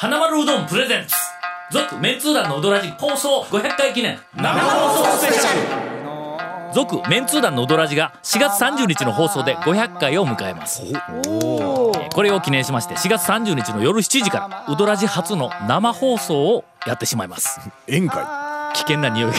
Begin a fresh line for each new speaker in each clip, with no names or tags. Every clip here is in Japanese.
花丸うどんプレゼンツ。続メンツー団のうどらじ放送500回記念。生放送スペシャル。続メンツー団のうどらじが4月30日の放送で500回を迎えます。えーこれを記念しまして4月30日の夜7時からうどらじ初の生放送をやってしまいます。
宴会
危険な匂いが。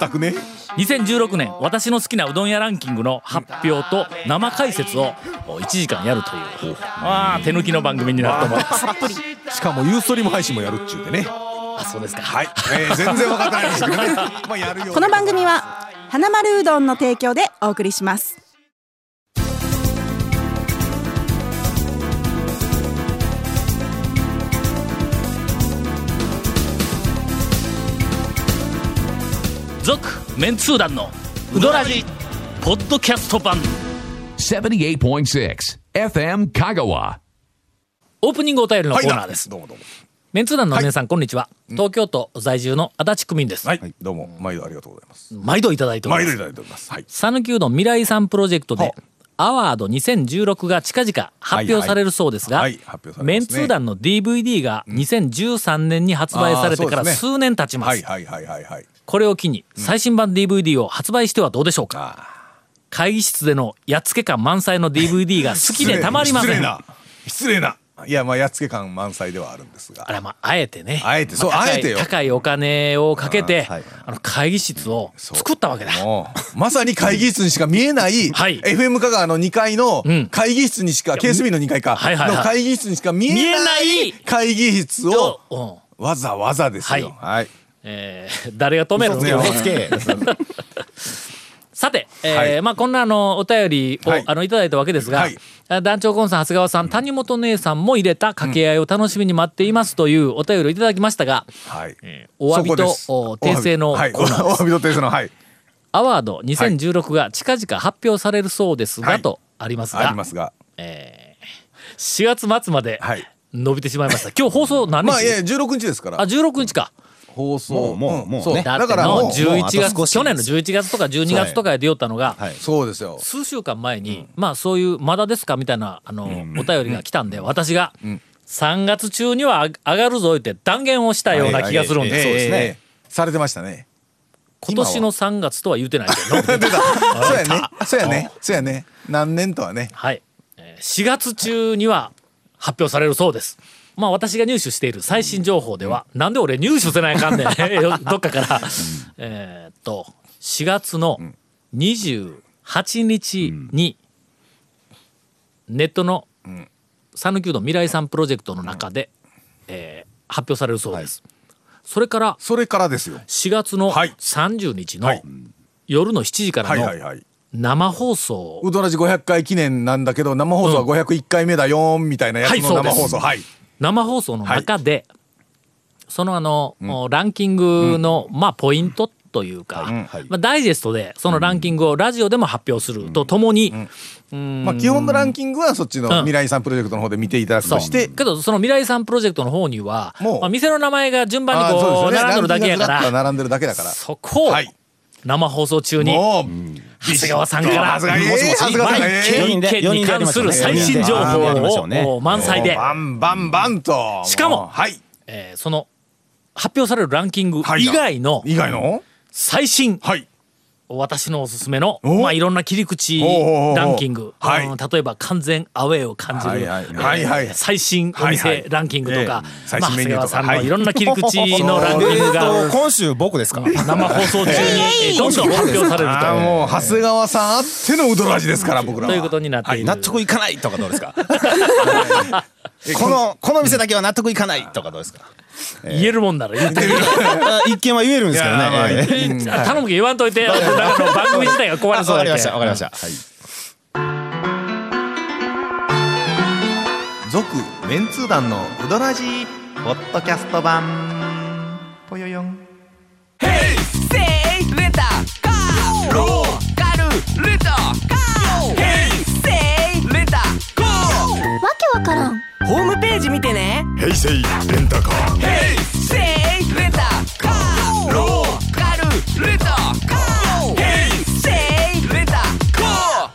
全くね。
2016年私の好きなうどん屋ランキングの発表と生解説を1時間やるという。まあ手抜きの番組になると思います。
しかもユーストリーム配信もやるっちゅうてね。
あそうですか。
はい、えー、全然分かってないですけどね。まあやるよ
この番組は花丸うどんの提供でお送りします
続メンツー団のウドラジポッドキャスト版。
78.6 FM Kagawa.
オープニングお便りのコーナーです、
どうもどうも。
メンツー団の皆さん、こんにちは。東京都在住の足立区民です、
はい、はい、どうも。毎度ありがとうございます。
毎度いただいております。
毎度いただいております。はい。
讃岐うどん未来さんプロジェクトで
は
アワード2016が近々発表されるそうですが、
はいはい。はい発表されますね。
メンツー団の DVD が2013年に発売されてから
あーそうですね。
数年経ちます、
はいはいはいはいはい
これを機に最新版 DVD を発売してはどうでしょうか、会議室でのやっつけ感満載の DVD が 好きでたまりません。
失礼な。失礼な。いやまあやっつけ感満載ではあるんですが。
あれまああえてね。
あえてそう
ま高い
あえてよ。
高いお金をかけてあ、
あはい。
の会議室を作ったわけだ。
まさに会議室にしか見えない、
はい。
FM 香川の2階の
ん。
会議室にしか、KSB の2階か、
はいはいはい。
の会議室にしか見えな
ない
い会議室を
うん。
わざわざですよ。はい。
えー 誰が止めるの？
嘘つけ
さて、えー
はい。
まあこんなあのお便りを、
はい。
あのいただいたわけですが、
はい。
あ団長コンさん長谷川さん谷本姉さんも入れた掛け合いを楽しみに待っていますというお便りをいただきましたが、
はい。
お詫びと訂正のコーナーです。
詫びと訂正の、はい。
アワード2016が近々発表されるそうですが、
はい。
とあります
あ
が、
りますが。
4月末まで
はい。
伸びてしまいました。今日放送何日、
まあ、いや、16日ですか
あ
ら。
16日か
放送。
もうもうもうね
そう
だ
からもう、
11
もうあと
月去年の11月とか12月とかで出よったのが、
はい
そうですよ。
数週間前に、まあそういう「まだですか?」みたいなあの、お便りが来たんで私が、3月中には上がるぞって断言をしたような気がするんです、
そうですね
ええされてましたね。
今年の3月とは言うてないけど
そうやね。そうやね。そうやね。何年とはね。
はい、えー4月中には発表されるそうです。まあ私が入手している最新情報では、なんで俺入手せないかんねん。どっかから、えーっと4月の28日にネットの讃岐うどん未来さんプロジェクトの中で、えー発表されるそうです、それから
それからですよ。
4月の
はい。
30日の
はい。
夜の7時からの
はいはいはい。
生放送。
うどらじ500回記念なんだけど、生放送は501回目だよみたいなやつの生放送。はい。
生放送の中で、そのあの、ランキングの、まあポイントというか、
はい。
まあ、ダイジェストでそのランキングをラジオでも発表するとともに、
まあ、基本のランキングはそっちの未来さんプロジェクトの方で見ていただくとして、
けどその未来さんプロジェクトの方には
もう。
まあ、店の名前が順番にこう並んでるだけやか
ら。並んでるだけだから。
そこを
はい。
生放送中に長谷川さんから。
もしもし。
長谷川さんがえ
毎
四人で
件に関する最新情報を満載で、
バンバンバンと。
しかも
はい。
えーその発表されるランキング以外の
以外の？
最新
はい。
私のおすすめの、
お？
まあ、いろんな切り口ランキング、例えば完全アウェーを感じる、
はいはい。
最新お店ランキングとか、まあ、長谷川さんの
はい。
いろんな切り口のランキング
えー
が
と今週僕ですか？
生放送中にえー。どんどん発表される
あーもう長谷川さんあってのうどらじですから僕らは。
とということになっている、
納得いかないとかどうですか？このこの店だけは納得いかないとかどうですか？
言えるもんなら言って。み る
あ一見は言えるんですけどね。
まあ
頼むけど言わんといて。なんかの番組自体が壊
あ
れそうだけ。
わかりました。わかりました。はい。
続メンツー団のウドラジーポッドキャスト版。ぽよよん。
わけわからん
ホームページ見てね。
平成レンタカー。
せいレンタカーローカルレンタカーヘイセイレンタカー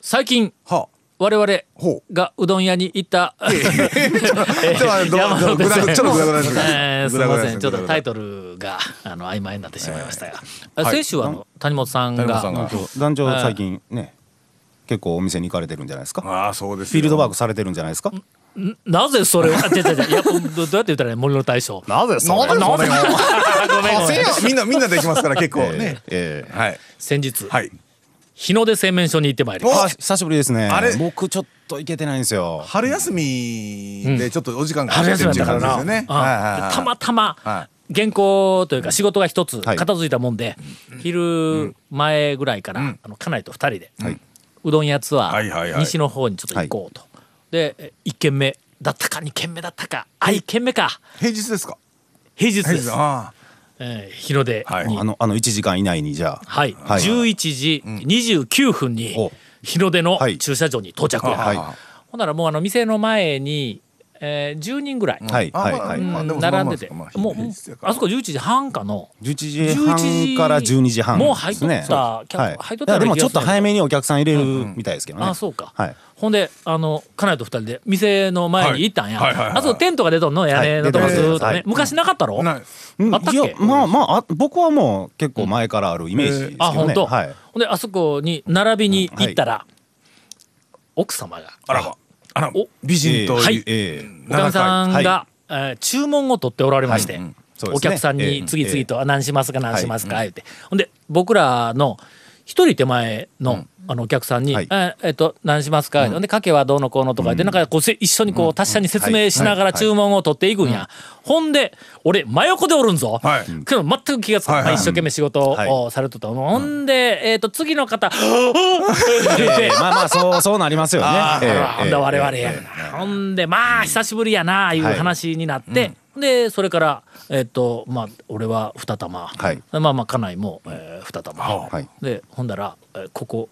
最近
は
我々
ほ
がうどん屋に行った、え
ちょっと待ってど
山手
ぐだぐちょっとぐだぐだです
えーすみません。ちょっとタイ
ル
トルがあの曖昧になってしまいましたが、先週はあの谷本さんが。
団長最近ね結構お店に行かれてるんじゃないですか？
ああそうです
フィールドワー
ク
クされてるんじゃないですか？
なぜそれを？あ違う違う違う。いやどどうやって言ったらいい森の大将。
なぜそ
れを？
ごめんごめん。
みんなみんなできますから 結構ね。
ええ
はい。
先日、
はい。
日の出製麺所に行ってまいりました。
あ久しぶりですね。
あれ？
僕ちょっと行けてないんですよ。
春休みでちょっとお時間かか
春
ってっていう
休みだったからな、
感じですよね
たまたま
は
原稿というか仕事が一つ
はい。
片付いたもんで、昼前ぐらいから、あの家内と二人で、
はい。う
どん屋ツアー西の方にちょっと行こうと、でえ一軒目だったか二軒目だったか。あ一軒目か。
平日ですか？
平日です、
あ
えー日の出に、
はい。
はい
あのあの1時間以内にじゃあ。はい。
11時29分に
お。
日の出の
はい。
駐車場に到着や、
はい。
ほんならもうあの店の前に、えー、10人ぐらい、並んでて、もうあそこ11時半かの。
11時半から12時半
もう入っとった客
はい。
入っとった
いやでもちょっと早めにお客さん入れるみたいですけどね。
あそうか、
はい。
ほんであの家内と二人で店の前に行ったんや、あそこテントが出とんの？屋根のとこ
はい
ずーっとね、
はい。
昔なかったろ、あったっけ？
まあまああ僕はもう結構前からあるイメージですけどね。
あ本当、
はい。
ほんであそこに並びに行ったら、奥様が。
あら。まあら
お
美人と
はい。
ええ
おかみさんが、
は
えー注文を取っておられまして、お客さん
ええ
に次々と「あ何しますか何しますか」言って、ほんで僕らの一人手前の,、あのお客さんに「
はい。
ええっと何しますか?」ほん。で「かけはどうのこうの」とか言って、なんかこうせ一緒にこう達者に説明しながら注文を取っていくんや、ほんで俺真横でおるんぞ、
はい。
けど全く気がつかない、
はい。はい
一生懸命仕事をされとった、ほんで、えっと次の方「言って
ええまあまあそうそうなりますよね。
ほんで我々
ええ
やなほんでまあ久しぶりやないう話になって、でそれからえっとまあ俺は二玉、
はい。
まあまあ家内も、えー、二玉、
はい。
でほんだら、えーここ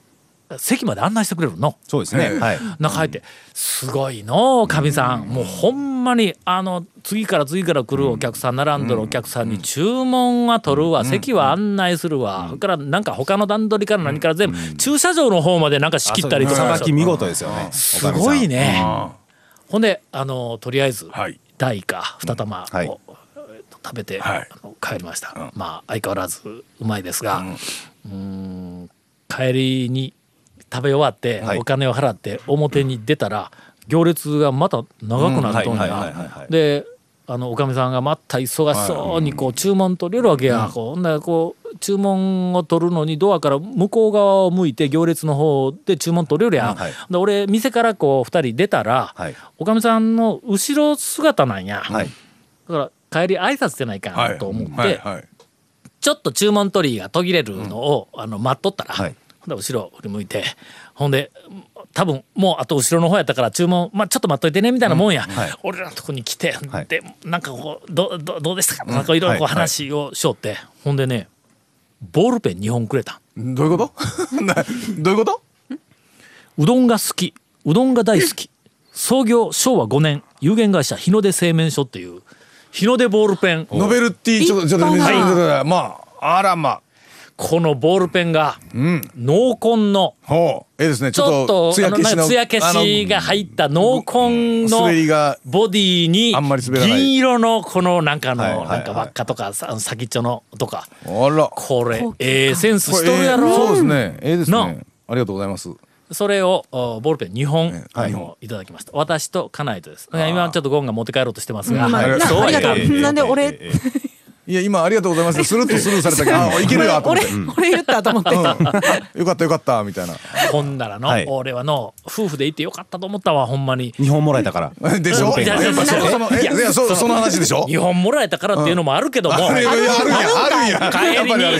席まで案内してくれるの？
そうですね。はい。
中入って「すごいのうかみさん。もうほんまにあの次から次から来るお客さん並んどるお客さんに注文は取るわ席は案内するわ。それからなんか他の段取りから何から全部駐車場の方までなんか仕切ったりとか。
さばき見事ですよね。
すごいね。
あ
ほんであのとりあえず
はい。
第か二玉を、食べて、
はい。
あの帰りました、まあ相変わらずうまいですが、うーん帰りに食べ終わって、
はい。
お金を払って表に出たら行列がまた長くなっとんや
はい
であのおかみさんがまた忙しそうにこう注文取れるわけや、こうほんならこう注文を取るのにドアから向こう側を向いて行列の方で注文取れるやん、
うんはい。
で俺店からこう2人出たら、
はい。
おかみさんの後ろ姿なんや、
はい。
だから帰り挨拶してないか
は
ない。と思って、
はいはい。
ちょっと注文取りが途切れるのを、あの待っとったら、
はい。
ほんで後ろ振り向いてほんで多分もうあと後ろの方やったから注文、まあ、ちょっと待っといてねみたいなもんや、
はい。
俺らのとこに来て、
はい。
でなんかこうどどどうでしたか？なんかいろいろ話をしよって、ほんでねボールペン2本くれた。
どういうこと？などういうこと？
うどんが好き。うどんが大好き。創業昭和5年有限会社日の出製麺所っていう日の出ボールペン。
ノベルティちょっとちょっと
立派な
ちょっとちょっとまああらま
このボールペンが濃紺の
ほう。ええですね。ち
ちょ
ょっ
っと
と艶消し
が入った濃紺のボディに銀色のこのなんかの
はいはい
なんか輪っかとかさ先っちょのとか。
あら。
これええセンスしとるや
これええそうです
ろ
ね。ええです
な
ねありがとうございます
それをおボールペン2本
はい
いただきました。私と家内とです。いや今ちょっとゴンが持って帰ろうとしてますが。
まあ
はい。
なありがと
そう。はいかん
うなんで俺
いや今ありがとうございます。スルッとスルーされたけど あいけるよと思っ
俺
て。うん。
俺言ったと思って。
よかったよかったみたいな。
ほんならの
はい。
俺はの夫婦で行ってよかったと思ったわほんまに。
日本もらえたから。
でしょ？
いやいや
やっぱそそのえいやそその話でしょ？
日本もらえたからっていうのもあるけども。
あるんやあるんやあるんや。
帰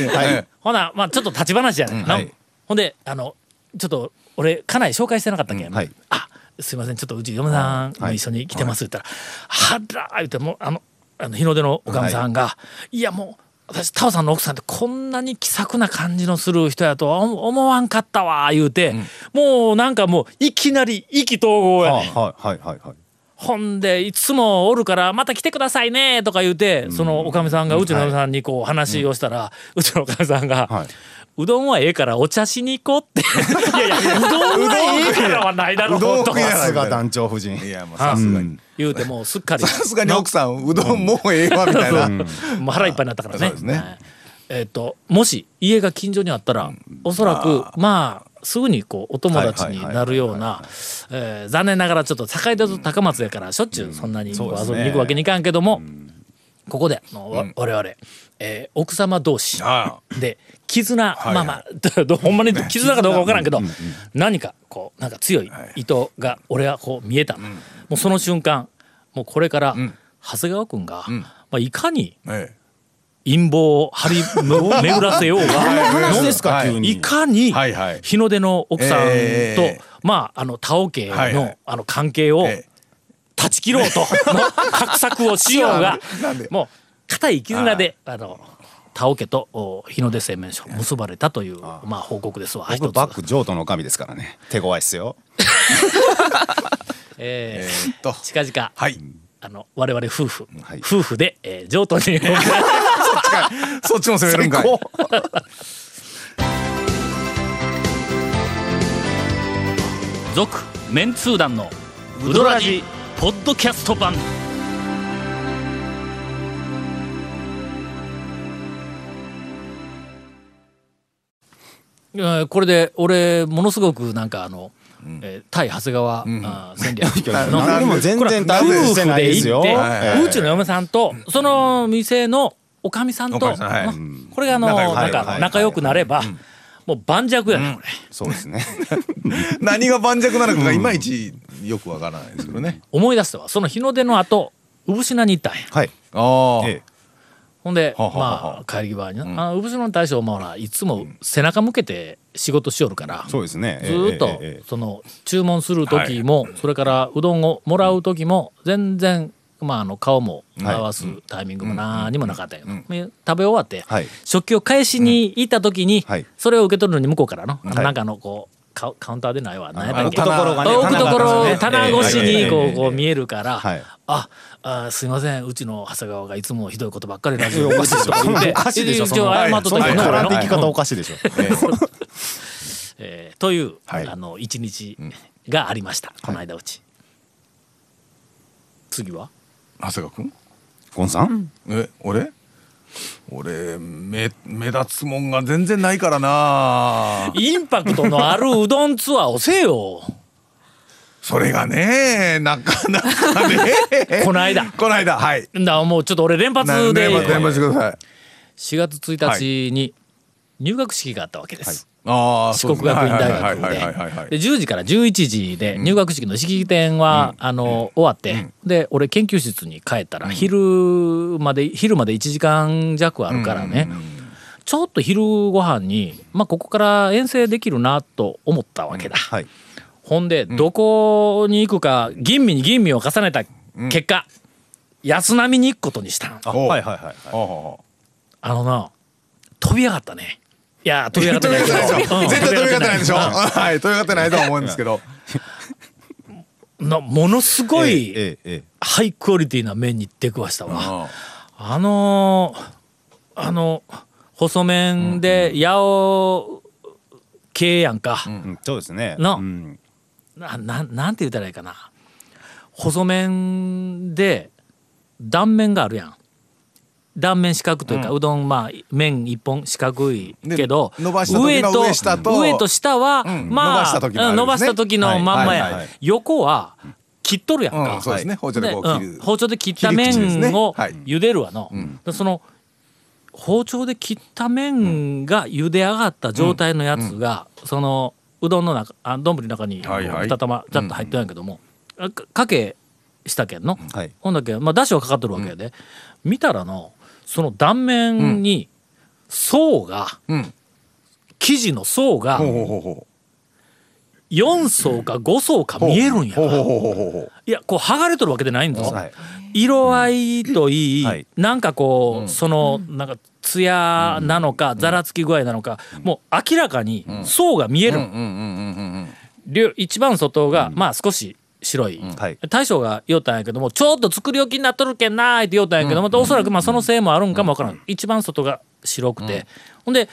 りに。
はい。
ほなまあちょっと立ち話やね、んな。
はい。
ほんであのちょっと俺家内紹介してなかったっけ、
うんはい。
あすいません。ちょっとうち嫁さんも一緒に来てますって言ったら「はら」言ってもうあのあの日の出のおかみさんが「い、やもう私タオさんの奥さんってこんなに気さくな感じのする人やとは思思わんかったわ」言うて、もうなんかもういきなり意気投合や
はいはいはいはい。
ほんでいつもおるからまた来てくださいねとか言うてそのおかみさんがうちのおかみさんにこう話をしたら、うちのおかみさんが、
はい
うどんはええからお茶しに行こうって。いやいや。うどんはええからはないだろう
うどん
と
食いな
さすが団長夫人。
いやもうさすがに。
言うてもうすっかり。
さすがに奥さんうどんもうええわみたいな。
もう腹いっぱいになったからね。
ね。
はい。えっ、ともし家が近所にあったら、おそらくまあすぐにこうお友達になるようなえー残念ながらちょっと境田と高松やからしょっちゅうそんなに遊びに行くわけにいかんけども、ここであのわ我々、えー奥様同士。
あ
で絆、
い
まあまあ ほんまに絆かどうか分からんけど、何かこうなんか強い糸が俺はこう見えた、もうその瞬間もうこれから長谷川君が、まあ、いかに
え
陰謀を張り巡 らせようが
話ですか
はい。
急に。
いかに日の出の奥さんと、
え
まああの田尾家の,、あの関係を
え
断ち切ろうと の画策をしようが
なんで。
もう固い絆であの田尾家とお日の出製麺所結ばれたというまあ報告ですわ。
僕バック譲渡の神ですからね。手強いっすよ。
え
えーっと。
ー近々
はい。
あの我々夫婦、
はい。
夫婦で、えー、譲渡に。
そっちも攻めるんかい。
続メンツー団のウドラジポッドキャスト版これで俺ものすごくなんかあの、えー対長谷川、あー戦略の
何にも全然
夫
大して
婦
ないでよ。
です行って、
はいう
ちの嫁さんとその店のおかみさんと、
んはい。
まこれがあの
仲良く
なんか
はい
仲良くなれば、もう盤石やね、これ。
そうですね。
何が盤石なのかがいまいちよくわからないですけどね。
思い出したわ。その日の出の後産品に行ったんや。
はい。
ああ
え
ほんで
ははは
まあ帰り際にな、あの産品の大将もほらいつも背中向けて仕事しよるから、
そうですね。
ずーっとその注文する時も、それからうどんをもらう時も全然まああの顔も合わすタイミングも何にもなかったんやけど、食べ終わって、
はい。
食器を返しに行った時に、
はい。
それを受け取るのに向こうからの、
はい。
なんかあのこうカカウンターでないわ。何やったっけ？
置くところがね
置くところ
棚
越しにこ
ええ
うこう見えるから、
はい。
ああすいません。うちの長谷川がいつもひどいことばっかりラジオ
おかしいでしょおかしいでしょ
一応謝っとったけ
いき方おかしいでしょ。
えーという、
はい。
あの一日がありました、この間うち。次は？
長谷川君？
ゴンさん。
え俺？俺目目立つもんが全然ないからな。
インパクトのあるうどんツアーをせよ。
それがねなかなかね。
この間。
この間はい。
だもうちょっと俺連発で。
連発連発してください。
4月1日に入学式があったわけです、
ああ
四国学院大学
はいはいはいはいはい
で10時から11時で入学式の式典は、あの終わって、で俺研究室に帰ったら昼まで昼まで1時間弱あるからね、ちょっと昼ご飯にまあここから遠征できるなと思ったわけだ、
はい。
ほんでどこに行くか吟味に吟味を重ねた結果、安波に行くことにした
はいはいはい
あ
あのな飛び上がったねいや飛び上がってない
絶対飛び上がってないでしょ。
うん
はい飛び上がってないとは思うんですけど。
なものすごい、ハイクオリティな麺に出くわしたわ。
あ
あのーあの細麺で八尾系やんか。
うんそうですね。
な
うん。
ななんなんて言ったらいいかな。細麺で断面があるやん。断面四角というか、うどんまあ麺一本四角いけど
で伸ばした時の上下と
上と下は、
ん
まあ
伸ばした時
のまんまや、横は切っとるやんか、
うんそうですね。包丁で
包丁で切った麺を
はい。
茹でるわの、でその包丁で切った麺が茹で上がった状態のやつが、そのうどんの中あ丼の中に
はいはい。
2玉ざっと入ってるんやけども、あかかけしたけんの、
はい。
ほんだけまあだしはかかってるわけやで、見たらのその断面に層が、
うん。
生地の層が
ほうほうほうほ
4層か5層か見えるんやいやこう剥がれとるわけでないんだぞ、
はい。
色合いといい、
はい。
なんかこう、そのなんか艶なのか、ざらつき具合なのか、もう明らかに層が見える、一番外が、まあ少し白い、
はい。
大将が言おったんやけどもちょっと作り置きになっとるけんなーって言おったんやけども、おそらくまあそのせいもあるんかもわからん、一番外が白くて、ほんで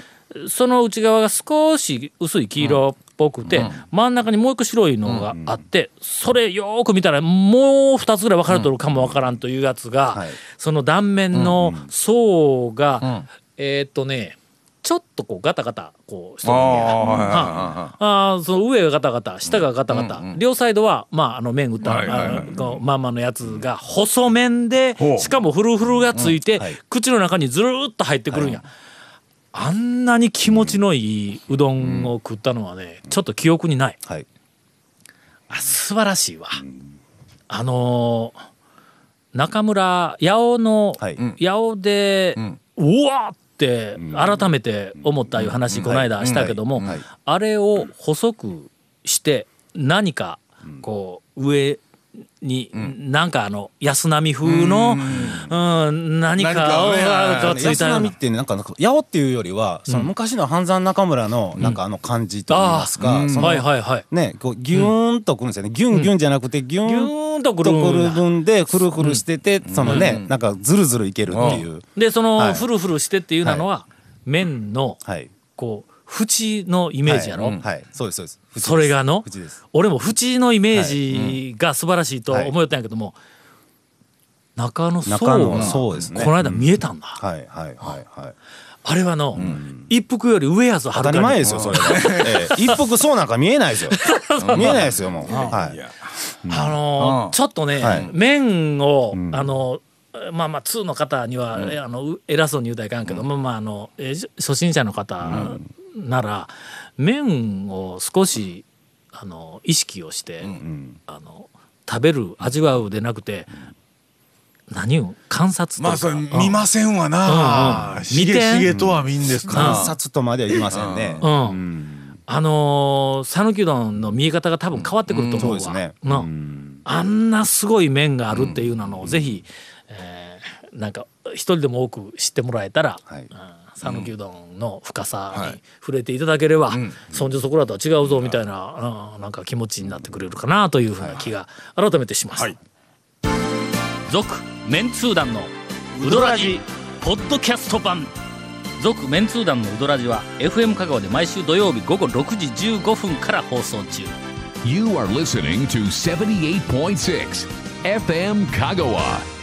その内側が少し薄い黄色っぽくて、真ん中にもう一個白いのがあって、それよーく見たらもう二つぐらい分かれとるかもわからんというやつが、
はい。
その断面の層が、えーっとねちょっとこうガタガタこうしとるんや。
あ
その上がガタガタ下がガタガタ、両サイドはまああの面打った、
はいはいはい。
あのこうまんまのやつが細麺で、しかもフルフルがついて、
はい。
口の中にずるーっと入ってくるんや、あんなに気持ちのいいうどんを食ったのはね、ちょっと記憶にない。
はい。
あ素晴らしいわ、あのー中村八尾の、
はい。
八尾で、
ん。
うわーって改めて思ったいう話、この間したけども、
はい。
あれを細くして何かこう上になんかあの安波風の、うん、何かがつい
安
たような
波ってねなんかなんか八尾っていうよりはその昔の半山中村のなんかあの感じといいますか、
うん
その
はいはいはい。
ねこうギューンとくるんですよね。ギュンギュンじゃなくてギューン
とくる
分でくるくるしててそのねなんかずるずるいけるっていう。
でその、
はい。
フルフルしてっていうのは、麺の
はい。
こう縁のイメージやろ、
はい。はい。そうですそうです。縁です。
それがの？
縁です。
俺も縁のイメージが素晴らしいと思いよったんやけども、中の層が
層ですね。
この間見えたんだ、
はいはいはいはい。
あれはの、一服より上やぞ
当たり前ですよそれは。ええ。一服そうなんか見えないですよ。見えないですよもう。はい。
あのー
うん。
ちょっとね、
はい。
麺を、あのまあまあ通の方には、えあのう偉そうに言うたらいかんけど、まあまああの、初心者の方なら、麺を少しあの意識をして、あの食べる味わうでなくてうん観察とか、
まあそれ
うん
見ませんわ
うん
な
うん。
しげしげとは見んですか。ら
観察とまでは言いませんね。
うん。あのー讃岐うどんの見え方が多分変わってくると思うわ、
そうですね。
な
うん。
あんなすごい面があるっていうのをぜひ、えーなんか一人でも多く知ってもらえたら
はい
讃岐、うどんの深さに
はい。
触れていただければ、
ん。
そんじょそこらとは違うぞみたいな、うんなんか気持ちになってくれるかなというふうな気が改めてします。
はい。
続、メンツー団のウドラジポッドキャスト版。続メンツー団のウドラジは FM 香川で毎週土曜日午後6時15分から放送中。
You are listening to 78.6 FM Kagawa.